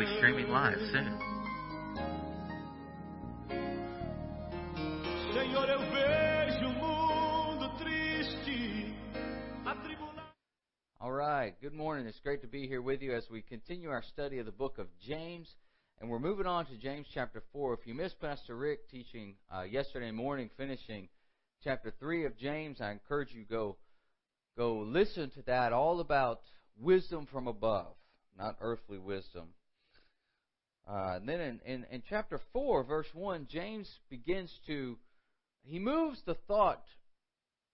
be streaming live soon. Senhor, eu vejo o mundo triste, atribulado. All right. Good morning. It's great to be here with you as we continue our study of the book of James. And we're moving on to James chapter 4. If you missed Pastor Rick teaching uh, yesterday morning, finishing chapter 3 of James, I encourage you go go listen to that all about wisdom from above, not earthly wisdom. Uh, and then in, in, in chapter 4, verse 1, James begins to, he moves the thought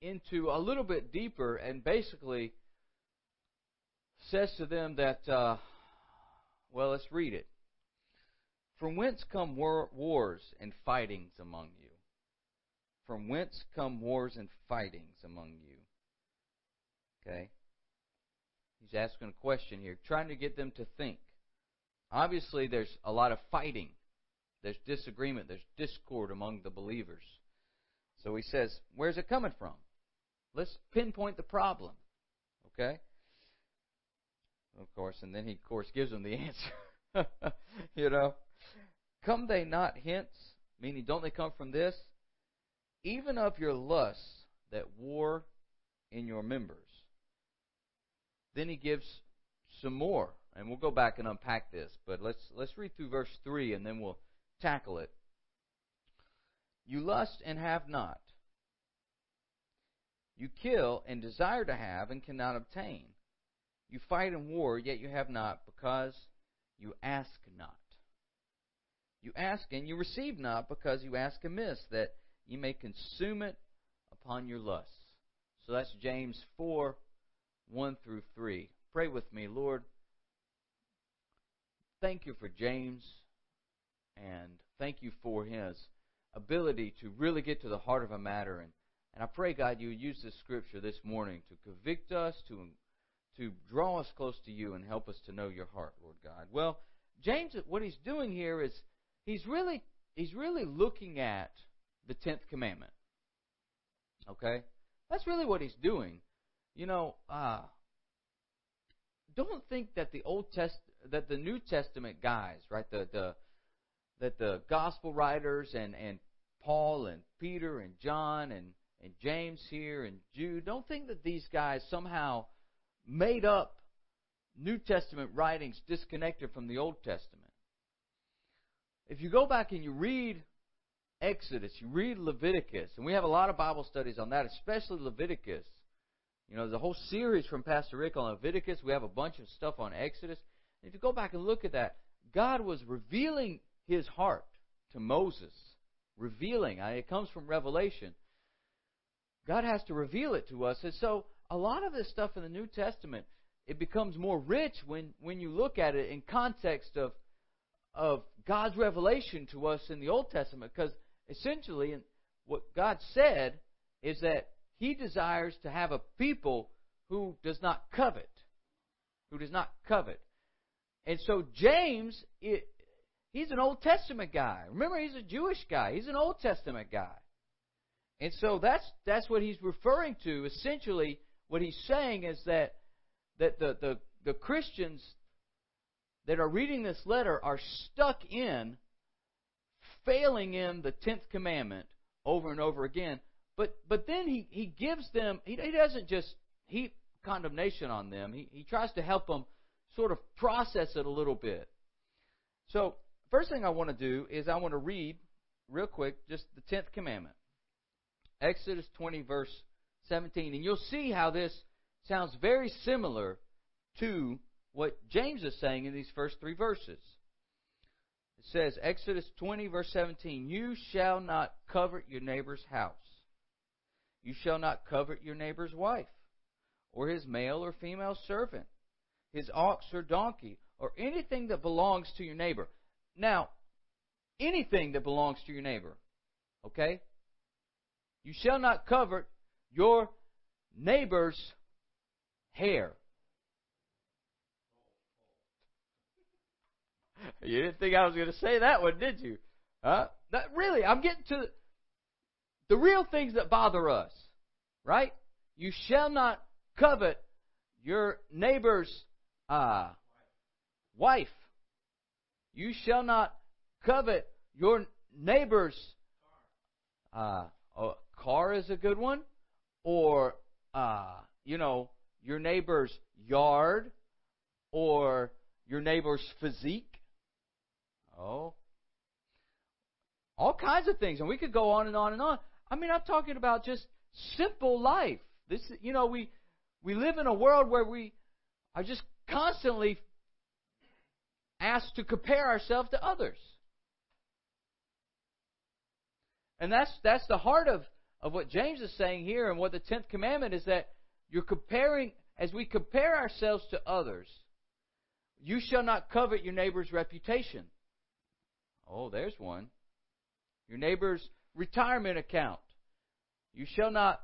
into a little bit deeper and basically says to them that, uh, well, let's read it. From whence come war- wars and fightings among you? From whence come wars and fightings among you? Okay? He's asking a question here, trying to get them to think. Obviously, there's a lot of fighting. There's disagreement. There's discord among the believers. So he says, Where's it coming from? Let's pinpoint the problem. Okay? Of course, and then he, of course, gives them the answer. you know? Come they not hence? Meaning, don't they come from this? Even of your lusts that war in your members. Then he gives some more, and we'll go back and unpack this. But let's let's read through verse three, and then we'll tackle it. You lust and have not. You kill and desire to have and cannot obtain. You fight and war, yet you have not, because you ask not. You ask and you receive not, because you ask amiss, that you may consume it upon your lusts. So that's James 4 1 through 3. Pray with me, Lord. Thank you for James, and thank you for his ability to really get to the heart of a matter. And, and I pray, God, you use this scripture this morning to convict us, to, to draw us close to you, and help us to know your heart, Lord God. Well, James, what he's doing here is he's really he's really looking at the tenth commandment. Okay, that's really what he's doing. You know, uh, don't think that the Old Test that the New Testament guys, right, the the that the gospel writers and and Paul and Peter and John and and James here and Jude, don't think that these guys somehow made up New Testament writings disconnected from the Old Testament. If you go back and you read Exodus, you read Leviticus, and we have a lot of Bible studies on that, especially Leviticus. You know, there's a whole series from Pastor Rick on Leviticus. We have a bunch of stuff on Exodus. If you go back and look at that, God was revealing his heart to Moses. Revealing. It comes from Revelation. God has to reveal it to us. And so a lot of this stuff in the New Testament, it becomes more rich when, when you look at it in context of, of God's revelation to us in the Old Testament. Because essentially, what God said is that He desires to have a people who does not covet. Who does not covet. And so James, he's an Old Testament guy. Remember, he's a Jewish guy. He's an Old Testament guy. And so that's that's what he's referring to. Essentially, what he's saying is that that the, the, the Christians that are reading this letter are stuck in failing in the tenth commandment over and over again. But but then he, he gives them he, he doesn't just heap condemnation on them. He he tries to help them sort of process it a little bit. So first thing I want to do is I want to read real quick just the tenth commandment. Exodus 20, verse 17. And you'll see how this sounds very similar to what James is saying in these first three verses. It says, Exodus 20, verse 17, You shall not covet your neighbor's house. You shall not covet your neighbor's wife, or his male or female servant, his ox or donkey, or anything that belongs to your neighbor. Now, anything that belongs to your neighbor. Okay? You shall not covet your neighbor's hair. You didn't think I was going to say that one, did you? Huh? That, really, I'm getting to the real things that bother us, right? You shall not covet your neighbor's uh, wife. You shall not covet your neighbor's uh, car is a good one, or uh, you know your neighbor's yard, or your neighbor's physique. Oh, all kinds of things, and we could go on and on and on. I mean, I'm talking about just simple life. This, you know, we we live in a world where we are just constantly asked to compare ourselves to others. And that's that's the heart of, of what James is saying here and what the tenth commandment is that you're comparing as we compare ourselves to others, you shall not covet your neighbor's reputation. Oh, there's one. Your neighbor's retirement account. You shall not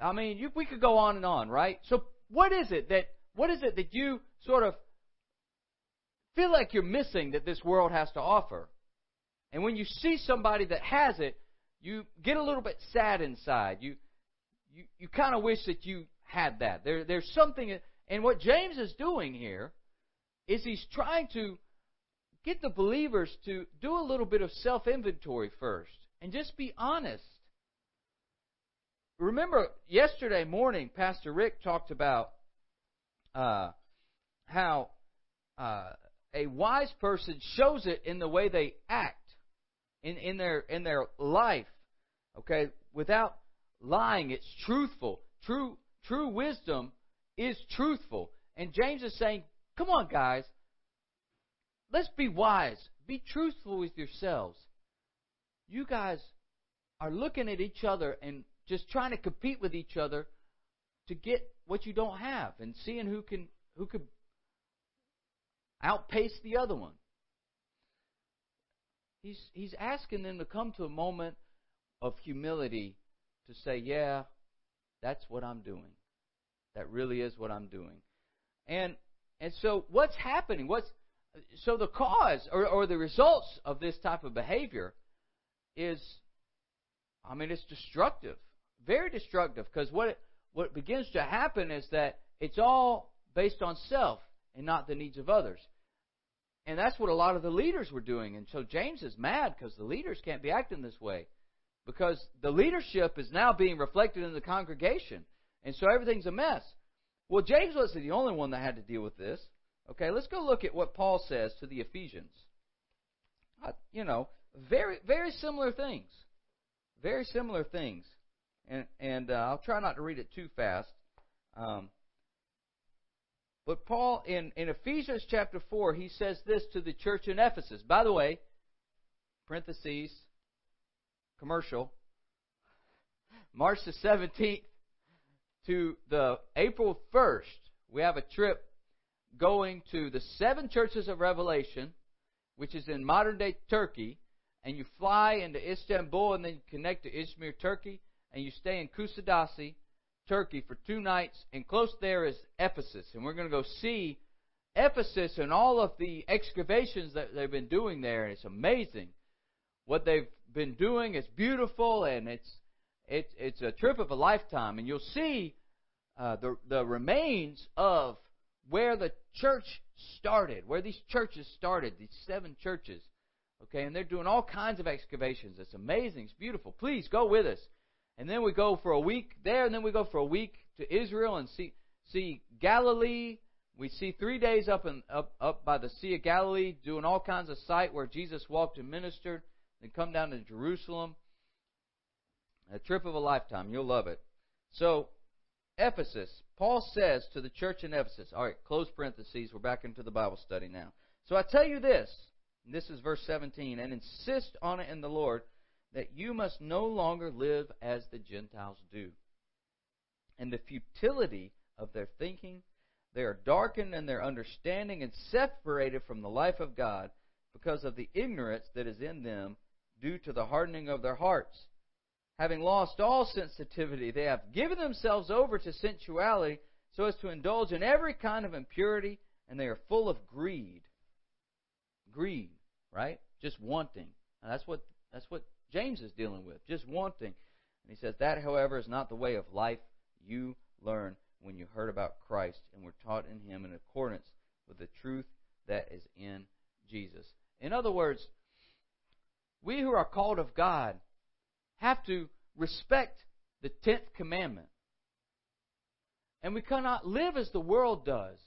I mean, you, we could go on and on, right? So what is it that what is it that you sort of feel like you're missing that this world has to offer? And when you see somebody that has it, you get a little bit sad inside. You you you kind of wish that you had that. There there's something and what James is doing here is he's trying to get the believers to do a little bit of self-inventory first and just be honest remember yesterday morning, Pastor Rick talked about uh, how uh, a wise person shows it in the way they act in, in their in their life. Okay, without lying, it's truthful. True true wisdom is truthful. And James is saying, "Come on, guys, let's be wise. Be truthful with yourselves. You guys are looking at each other and just trying to compete with each other to get what you don't have and seeing who can who could outpace the other one. He's he's asking them to come to a moment of humility to say, "Yeah, that's what I'm doing. That really is what I'm doing." And and so what's happening? What's so the cause or, or the results of this type of behavior is I mean it's destructive very destructive because what what begins to happen is that it's all based on self and not the needs of others. And that's what a lot of the leaders were doing. And so James is mad because the leaders can't be acting this way. Because the leadership is now being reflected in the congregation. And so everything's a mess. Well, James wasn't the only one that had to deal with this. Okay, let's go look at what Paul says to the Ephesians. You know, very, very similar things. Very similar things and and uh, I'll try not to read it too fast. Um, but Paul in in Ephesians chapter four, he says this to the church in Ephesus. By the way, parentheses, commercial. March the seventeenth to the April first, we have a trip going to the seven churches of Revelation, which is in modern day Turkey, and you fly into Istanbul and then you connect to Izmir, Turkey and you stay in Kusadasi, Turkey, for two nights, and close there is Ephesus. And we're going to go see Ephesus and all of the excavations that they've been doing there. And it's amazing what they've been doing. It's beautiful, and it's it's it's a trip of a lifetime. And you'll see uh, the the remains of where the church started, where these churches started, these seven churches. Okay, and they're doing all kinds of excavations. It's amazing. It's beautiful. Please go with us. And then we go for a week there, and then we go for a week to Israel and see see Galilee. We see three days up and up up by the Sea of Galilee, doing all kinds of sight where Jesus walked and ministered. Then come down to Jerusalem. A trip of a lifetime. You'll love it. So, Ephesus. Paul says to the church in Ephesus. All right, close parentheses. We're back into the Bible study now. So I tell you this. this is verse 17. And insist on it in the Lord that you must no longer live as the Gentiles do. And the futility of their thinking, they are darkened in their understanding and separated from the life of God because of the ignorance that is in them due to the hardening of their hearts. Having lost all sensitivity, they have given themselves over to sensuality so as to indulge in every kind of impurity, and they are full of greed. Greed, right? Just wanting. And that's what that's what James is dealing with, just wanting. And he says, That, however, is not the way of life you learn when you heard about Christ and were taught in him in accordance with the truth that is in Jesus. In other words, we who are called of God have to respect the tenth commandment. And we cannot live as the world does.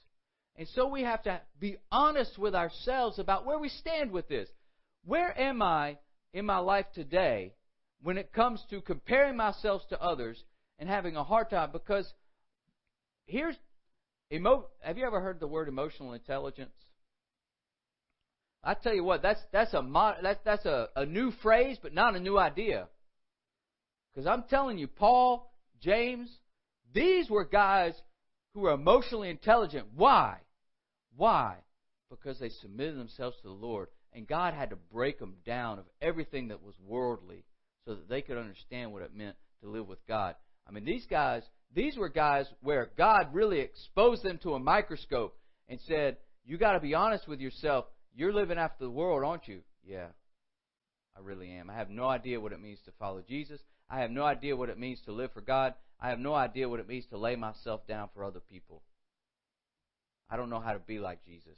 And so we have to be honest with ourselves about where we stand with this. Where am I in my life today when it comes to comparing myself to others and having a hard time? Because here's emo- have you ever heard the word emotional intelligence? I tell you what, that's that's a mod, that's that's a, a new phrase, but not a new idea. Because I'm telling you, Paul, James, these were guys who were emotionally intelligent. Why? Why? Because they submitted themselves to the Lord, and God had to break them down of everything that was worldly, so that they could understand what it meant to live with God. I mean, these guys, these were guys where God really exposed them to a microscope and said, "You got to be honest with yourself." You're living after the world, aren't you? Yeah, I really am. I have no idea what it means to follow Jesus. I have no idea what it means to live for God. I have no idea what it means to lay myself down for other people. I don't know how to be like Jesus.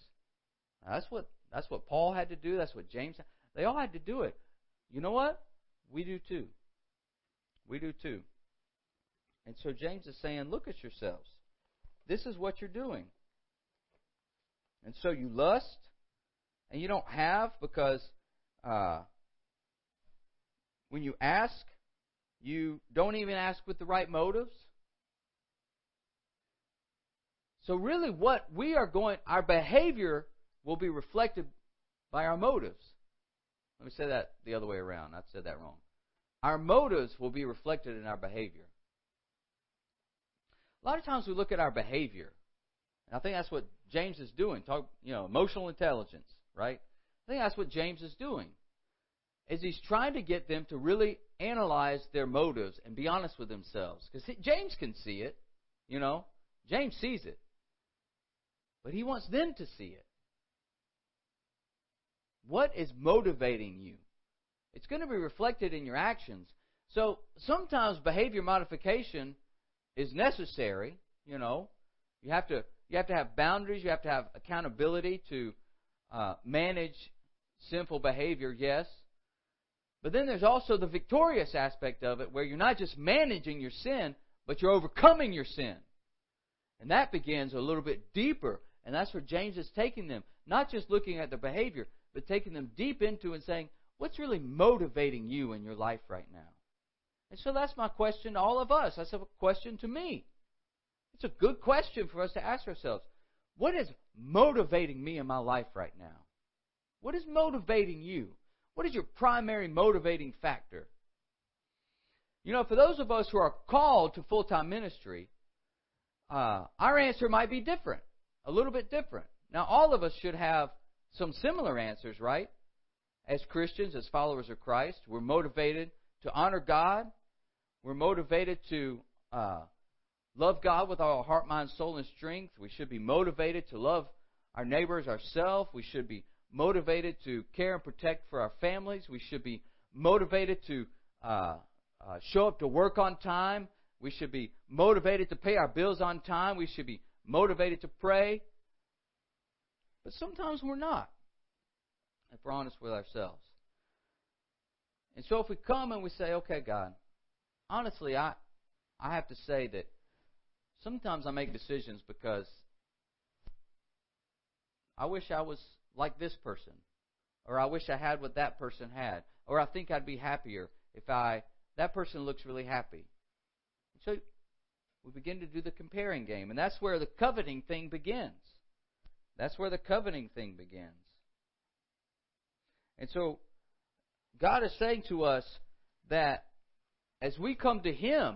Now, that's what that's what Paul had to do. That's what James. Had. They all had to do it. You know what? We do too. We do too. And so James is saying, look at yourselves. This is what you're doing. And so you lust, and you don't have because uh, when you ask, you don't even ask with the right motives. So, really, what we are going, our behavior will be reflected by our motives. Let me say that the other way around. I said that wrong. Our motives will be reflected in our behavior. A lot of times we look at our behavior, and I think that's what James is doing. Talk, you know, emotional intelligence right? I think that's what James is doing. Is he's trying to get them to really analyze their motives and be honest with themselves. Because James can see it, you know. James sees it. But he wants them to see it. What is motivating you? It's going to be reflected in your actions. So sometimes behavior modification is necessary, you know. You have to you have to have boundaries, you have to have accountability to uh, manage sinful behavior, yes. But then there's also the victorious aspect of it where you're not just managing your sin, but you're overcoming your sin. And that begins a little bit deeper. And that's where James is taking them. Not just looking at the behavior, but taking them deep into and saying, what's really motivating you in your life right now? And so that's my question to all of us. That's a question to me. It's a good question for us to ask ourselves. What is motivating me in my life right now? What is motivating you? What is your primary motivating factor? You know, for those of us who are called to full time ministry, uh, our answer might be different, a little bit different. Now, all of us should have some similar answers, right? As Christians, as followers of Christ, we're motivated to honor God. We're motivated to uh, love God with our heart, mind, soul, and strength. We should be motivated to love our neighbors ourselves. We should be motivated to care and protect for our families. We should be motivated to uh, uh, show up to work on time. We should be motivated to pay our bills on time. We should be motivated to pray. But sometimes we're not, if we're honest with ourselves. And so if we come and we say, okay, God, honestly, I, I have to say that Sometimes I make decisions because I wish I was like this person, or I wish I had what that person had, or I think I'd be happier if I that person looks really happy. So we begin to do the comparing game, and that's where the coveting thing begins. That's where the coveting thing begins. And so God is saying to us that as we come to Him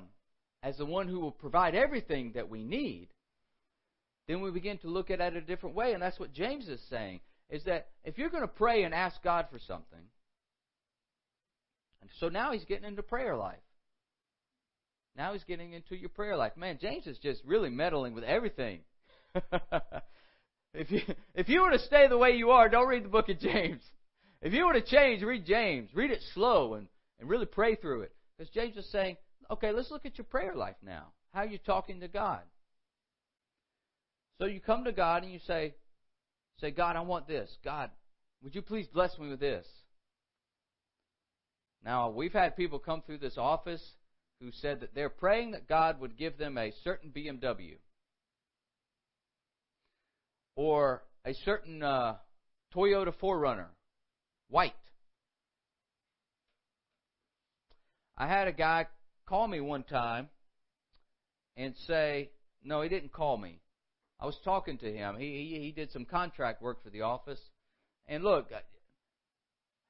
as the one who will provide everything that we need, then we begin to look at it a different way. And that's what James is saying is that if you're going to pray and ask God for something, and so now he's getting into prayer life. Now he's getting into your prayer life. Man, James is just really meddling with everything. if you if you want to stay the way you are, don't read the book of James. If you were to change, read James. Read it slow and, and really pray through it. Because James is saying, Okay, let's look at your prayer life now. How are you talking to God? So you come to God and you say, say, God, I want this. God, would you please bless me with this? Now, we've had people come through this office who said that they're praying that God would give them a certain BMW or a certain uh, Toyota 4Runner, white. I had a guy call me one time and say, no, he didn't call me. I was talking to him. He he, he did some contract work for the office. And look,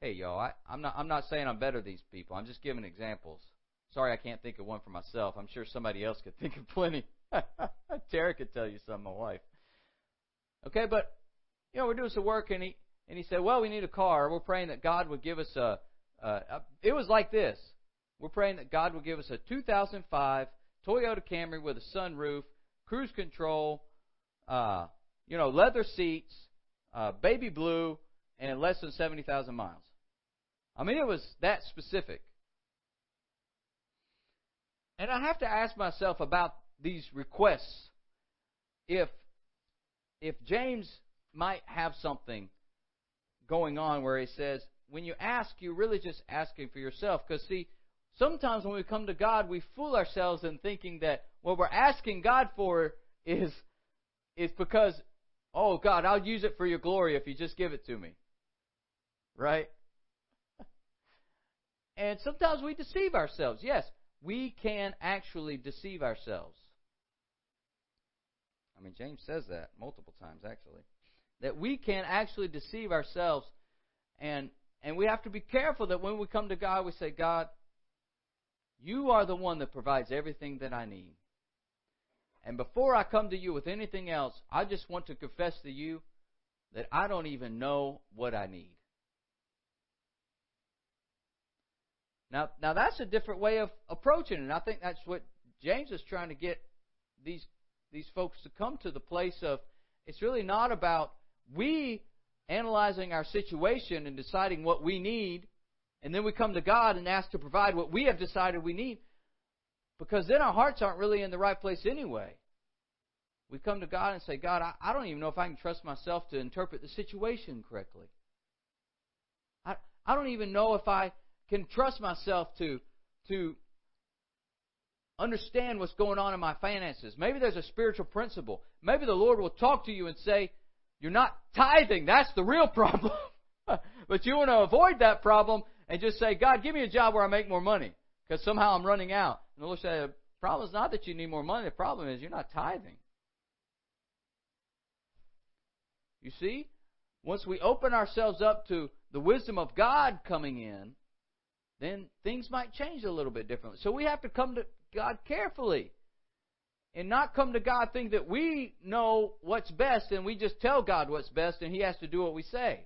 hey y'all, I, I'm not I'm not saying I'm better than these people. I'm just giving examples. Sorry, I can't think of one for myself. I'm sure somebody else could think of plenty. Tara could tell you some, my wife. Okay, but you know we're doing some work, and he and he said, well, we need a car. We're praying that God would give us a. a, a it was like this. We're praying that God would give us a 2005 Toyota Camry with a sunroof, cruise control, uh, you know, leather seats, uh, baby blue, and less than 70,000 miles. I mean, it was that specific. And I have to ask myself about these requests. If if James might have something going on where he says, when you ask, you're really just asking for yourself. Because see, sometimes when we come to God, we fool ourselves in thinking that what we're asking God for is is because, oh God, I'll use it for your glory if you just give it to me. Right? And sometimes we deceive ourselves. Yes, we can actually deceive ourselves. I mean, James says that multiple times, actually. That we can actually deceive ourselves. And, and we have to be careful that when we come to God, we say, God, you are the one that provides everything that I need. And before I come to you with anything else, I just want to confess to you that I don't even know what I need. Now, now that's a different way of approaching it. And I think that's what James is trying to get these these folks to come to the place of it's really not about we analyzing our situation and deciding what we need, and then we come to God and ask to provide what we have decided we need. Because then our hearts aren't really in the right place anyway. We come to God and say, God, I, I don't even know if I can trust myself to interpret the situation correctly. I, I don't even know if I can trust myself to, to understand what's going on in my finances. Maybe there's a spiritual principle. Maybe the Lord will talk to you and say, You're not tithing. That's the real problem. but you want to avoid that problem and just say, God, give me a job where I make more money because somehow I'm running out. And the Lord said, the problem is not that you need more money. The problem is you're not tithing. You see? Once we open ourselves up to the wisdom of God coming in, then things might change a little bit differently. So we have to come to God carefully and not come to God think that we know what's best and we just tell God what's best and He has to do what we say.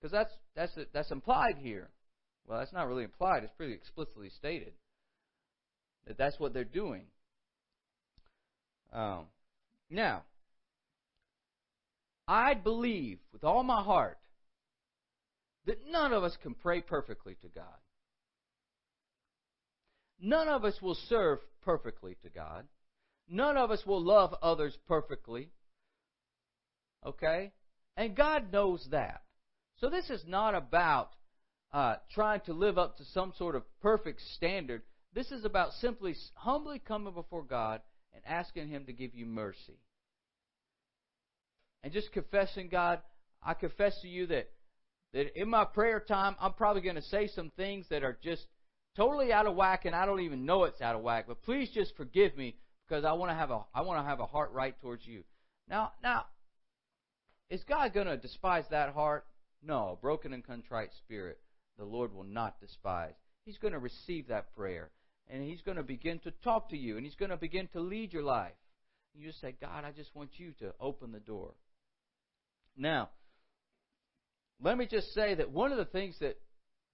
Because that's that's that's implied here. Well, that's not really implied. It's pretty explicitly stated that that's what they're doing. Um, now, I believe with all my heart that none of us can pray perfectly to God. None of us will serve perfectly to God. None of us will love others perfectly. Okay? And God knows that. So this is not about uh, trying to live up to some sort of perfect standard. This is about simply humbly coming before God and asking Him to give you mercy. And just confessing, God, I confess to you that, that in my prayer time, I'm probably going to say some things that are just totally out of whack and I don't even know it's out of whack. But please just forgive me because I want to have a I want to have a heart right towards you. Now, now, is God going to despise that heart? No, broken and contrite spirit, the Lord will not despise. He's going to receive that prayer, and He's going to begin to talk to you, and He's going to begin to lead your life. You just say, God, I just want you to open the door. Now, let me just say that one of the things that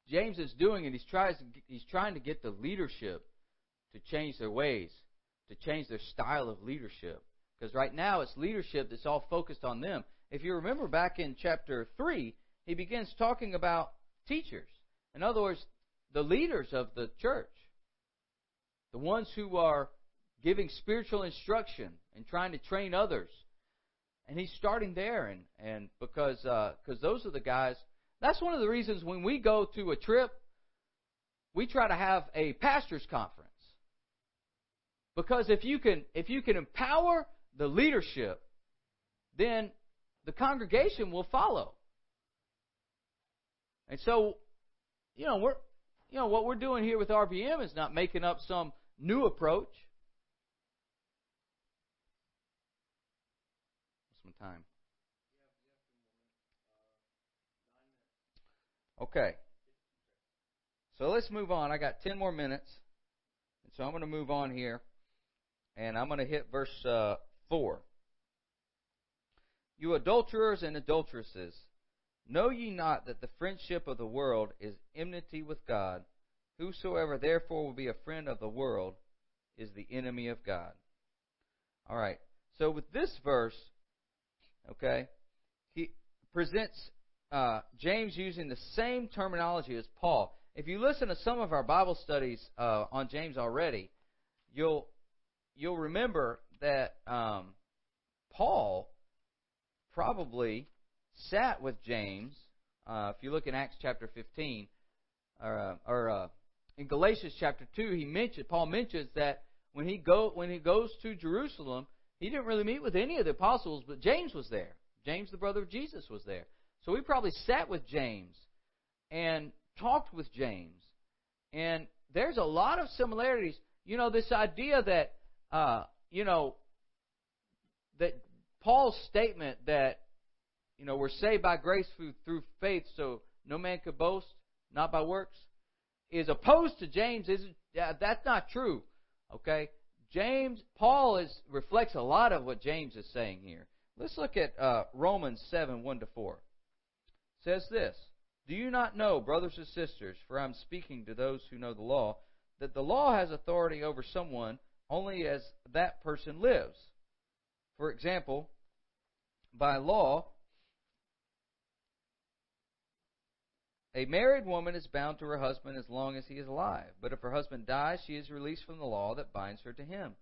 James is doing, and he's tries he's trying to get the leadership to change their ways, to change their style of leadership. Because right now it's leadership that's all focused on them. If you remember back in chapter three, he begins talking about teachers. In other words, the leaders of the church, the ones who are giving spiritual instruction and trying to train others. and he's starting there, and and because uh, those are the guys. That's one of the reasons when we go to a trip, we try to have a pastors conference. Because if you can if you can empower the leadership, then the congregation will follow. And so, you know, we're you know what we're doing here with RBM is not making up some new approach. What's my time? Okay. So let's move on. I got 10 more minutes. And so I'm going to move on here. And I'm going to hit verse uh, 4. You adulterers and adulteresses, know ye not that the friendship of the world is enmity with God? Whosoever therefore will be a friend of the world is the enemy of God. All right. So with this verse, okay, he presents uh, James using the same terminology as Paul. If you listen to some of our Bible studies uh, on James already, you'll you'll remember that um, Paul probably sat with James. Uh, if you look in Acts chapter 15, or, uh, or uh, in Galatians chapter 2, he mentioned Paul mentions that when he go when he goes to Jerusalem, he didn't really meet with any of the apostles, but James was there. James, the brother of Jesus, was there. So we probably sat with James and talked with James. And there's a lot of similarities. You know, this idea that, uh, you know, that Paul's statement that, you know, we're saved by grace through, through faith, so no man could boast, not by works, is opposed to James. Isn't yeah, that's not true. Okay, James, Paul is reflects a lot of what James is saying here. Let's look at uh, Romans seven one to four. Says this. Do you not know, brothers and sisters, for I'm speaking to those who know the law, that the law has authority over someone only as that person lives? For example, by law, a married woman is bound to her husband as long as he is alive. But if her husband dies, she is released from the law that binds her to him.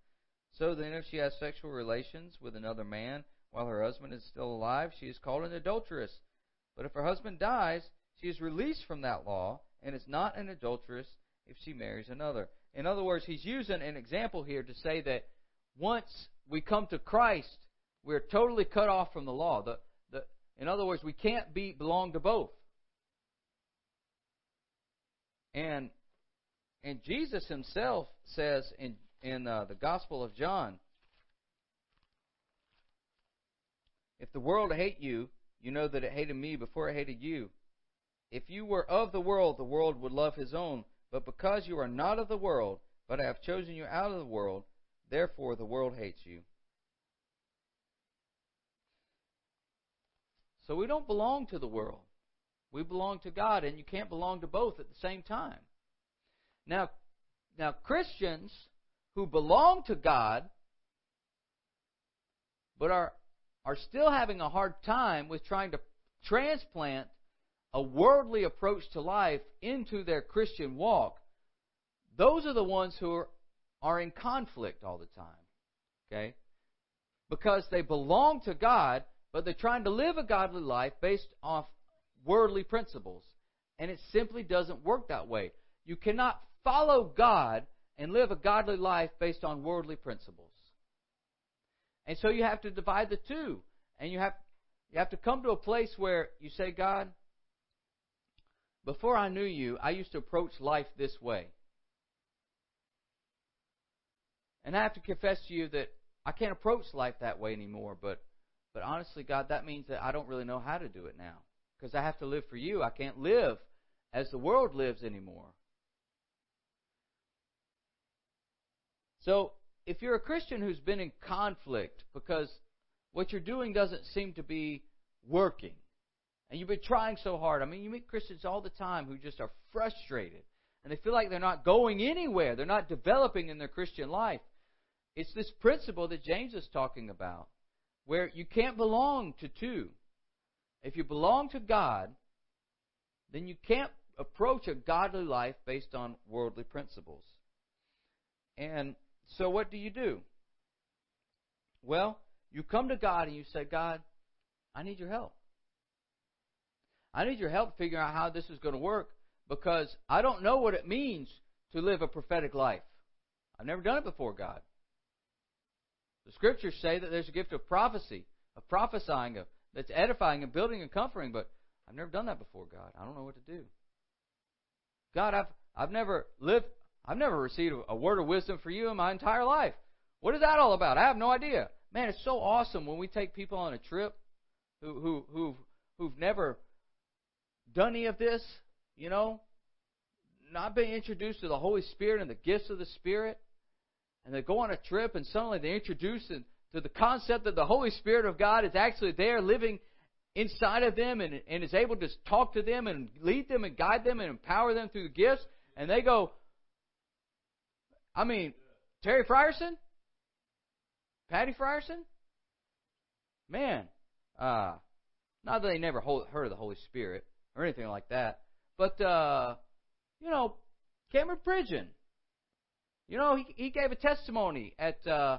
So then, if she has sexual relations with another man while her husband is still alive, she is called an adulteress. But if her husband dies, she is released from that law and is not an adulteress if she marries another. In other words, he's using an example here to say that once we come to Christ, we're totally cut off from the law. The, the, in other words, we can't be belong to both. And and Jesus himself says in in uh, the Gospel of John, if the world hate you, you know that it hated me before it hated you. If you were of the world, the world would love his own. But because you are not of the world, but I have chosen you out of the world, therefore the world hates you. So we don't belong to the world. We belong to God, and you can't belong to both at the same time. Now, now Christians who belong to God, but are are still having a hard time with trying to transplant a worldly approach to life into their Christian walk, those are the ones who are, are in conflict all the time. Okay? Because they belong to God, but they're trying to live a godly life based off worldly principles. And it simply doesn't work that way. You cannot follow God and live a godly life based on worldly principles. And so you have to divide the two. And you have you have to come to a place where you say, God, before I knew you, I used to approach life this way. And I have to confess to you that I can't approach life that way anymore, but but honestly, God, that means that I don't really know how to do it now. Because I have to live for you. I can't live as the world lives anymore. So, if you're a Christian who's been in conflict because what you're doing doesn't seem to be working, and you've been trying so hard. I mean, you meet Christians all the time who just are frustrated and they feel like they're not going anywhere. They're not developing in their Christian life. It's this principle that James is talking about where you can't belong to two. If you belong to God, then you can't approach a godly life based on worldly principles. And so what do you do? Well, you come to God and you say, God, I need your help. I need your help figuring out how this is going to work because I don't know what it means to live a prophetic life. I've never done it before, God. The scriptures say that there's a gift of prophecy, of prophesying, of, that's edifying and building and comforting, but I've never done that before, God. I don't know what to do. God, I've I've never lived I've never received a word of wisdom for you in my entire life. What is that all about? I have no idea. Man, it's so awesome when we take people on a trip who who who've who've never done any of this, you know, not been introduced to the Holy Spirit and the gifts of the Spirit, and they go on a trip and suddenly they're introduced to the concept that the Holy Spirit of God is actually there living inside of them and, and is able to talk to them and lead them and guide them and empower them through the gifts, and they go, I mean, Terry Frierson? Patty Frierson? Man, uh, not that they never heard of the Holy Spirit or anything like that, but, uh, you know, Cameron Pridgeon. You know, he, he gave a testimony at, uh,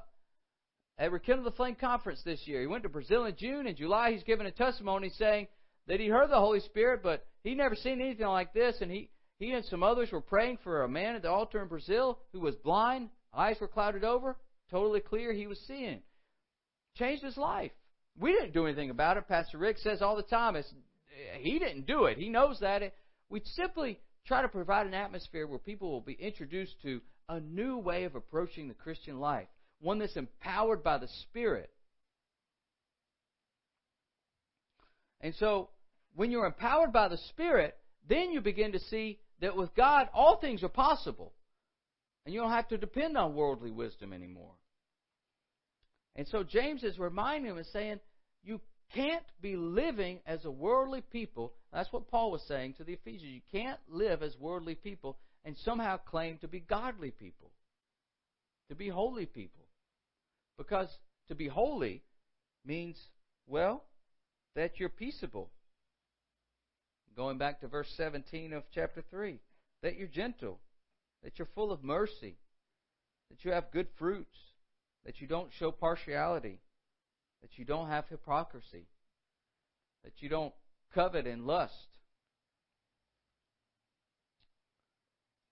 at Rekindle the Flame conference this year. He went to Brazil in June. In July, he's given a testimony saying that he heard the Holy Spirit, but he never seen anything like this. And he, he and some others were praying for a man at the altar in Brazil who was blind, eyes were clouded over, totally clear, he was seeing. Changed his life. We didn't do anything about it. Pastor Rick says all the time, it's, he didn't do it. He knows that. We simply try to provide an atmosphere where people will be introduced to a new way of approaching the Christian life one that's empowered by the Spirit. And so, when you're empowered by the Spirit, then you begin to see that with God, all things are possible. And you don't have to depend on worldly wisdom anymore. And so, James is reminding him and saying, You can't be living as a worldly people. That's what Paul was saying to the Ephesians. You can't live as worldly people and somehow claim to be godly people, to be holy people. Because to be holy means, well, that you're peaceable. Going back to verse 17 of chapter 3, that you're gentle, that you're full of mercy, that you have good fruits, that you don't show partiality, that you don't have hypocrisy, that you don't covet and lust.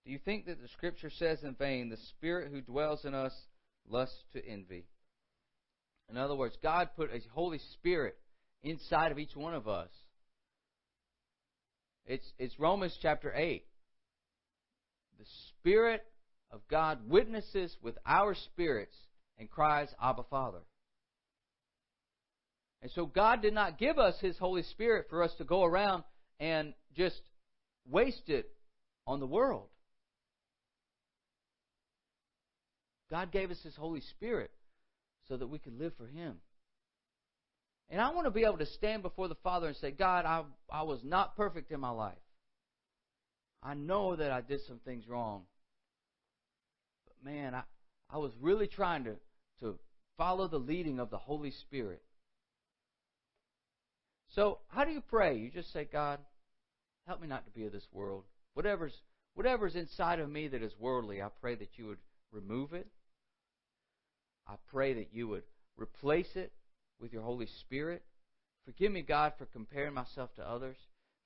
Do you think that the Scripture says in vain, the Spirit who dwells in us lusts to envy? In other words, God put a Holy Spirit inside of each one of us. It's, it's Romans chapter 8. The Spirit of God witnesses with our spirits and cries, Abba, Father. And so God did not give us His Holy Spirit for us to go around and just waste it on the world. God gave us His Holy Spirit so that we could live for Him. And I want to be able to stand before the Father and say, God, I, I was not perfect in my life. I know that I did some things wrong. But man, I, I was really trying to, to follow the leading of the Holy Spirit. So, how do you pray? You just say, God, help me not to be of this world. Whatever's, whatever's inside of me that is worldly, I pray that you would remove it I pray that you would replace it with your Holy Spirit. Forgive me, God, for comparing myself to others.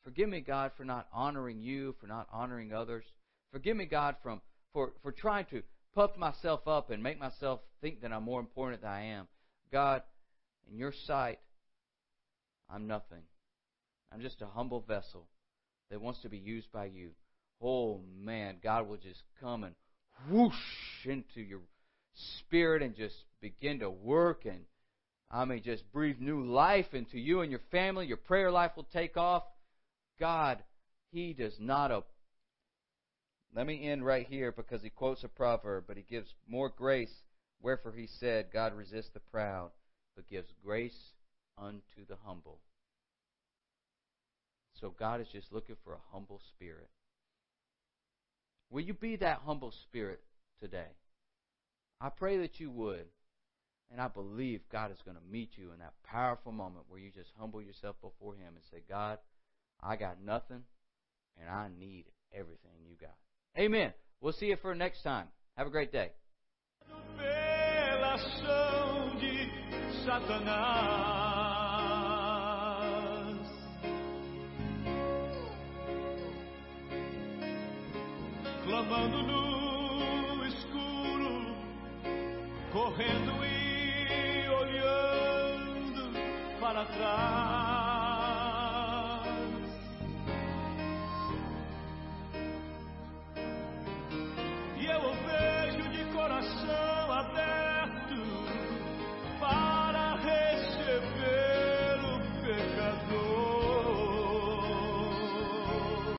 Forgive me, God, for not honoring you, for not honoring others. Forgive me, God, from, for, for trying to puff myself up and make myself think that I'm more important than I am. God, in your sight, I'm nothing. I'm just a humble vessel that wants to be used by you. Oh, man, God will just come and whoosh into your Spirit and just begin to work and I mean just breathe new life into you and your family. Your prayer life will take off. God, He does not. Op- Let me end right here because he quotes a proverb, but he gives more grace. Wherefore he said, God resists the proud, but gives grace unto the humble. So God is just looking for a humble spirit. Will you be that humble spirit today? I pray that you would. And I believe God is going to meet you in that powerful moment where you just humble yourself before Him and say, God, I got nothing and I need everything you got. Amen. We'll see you for next time. Have a great day. Correndo para trás.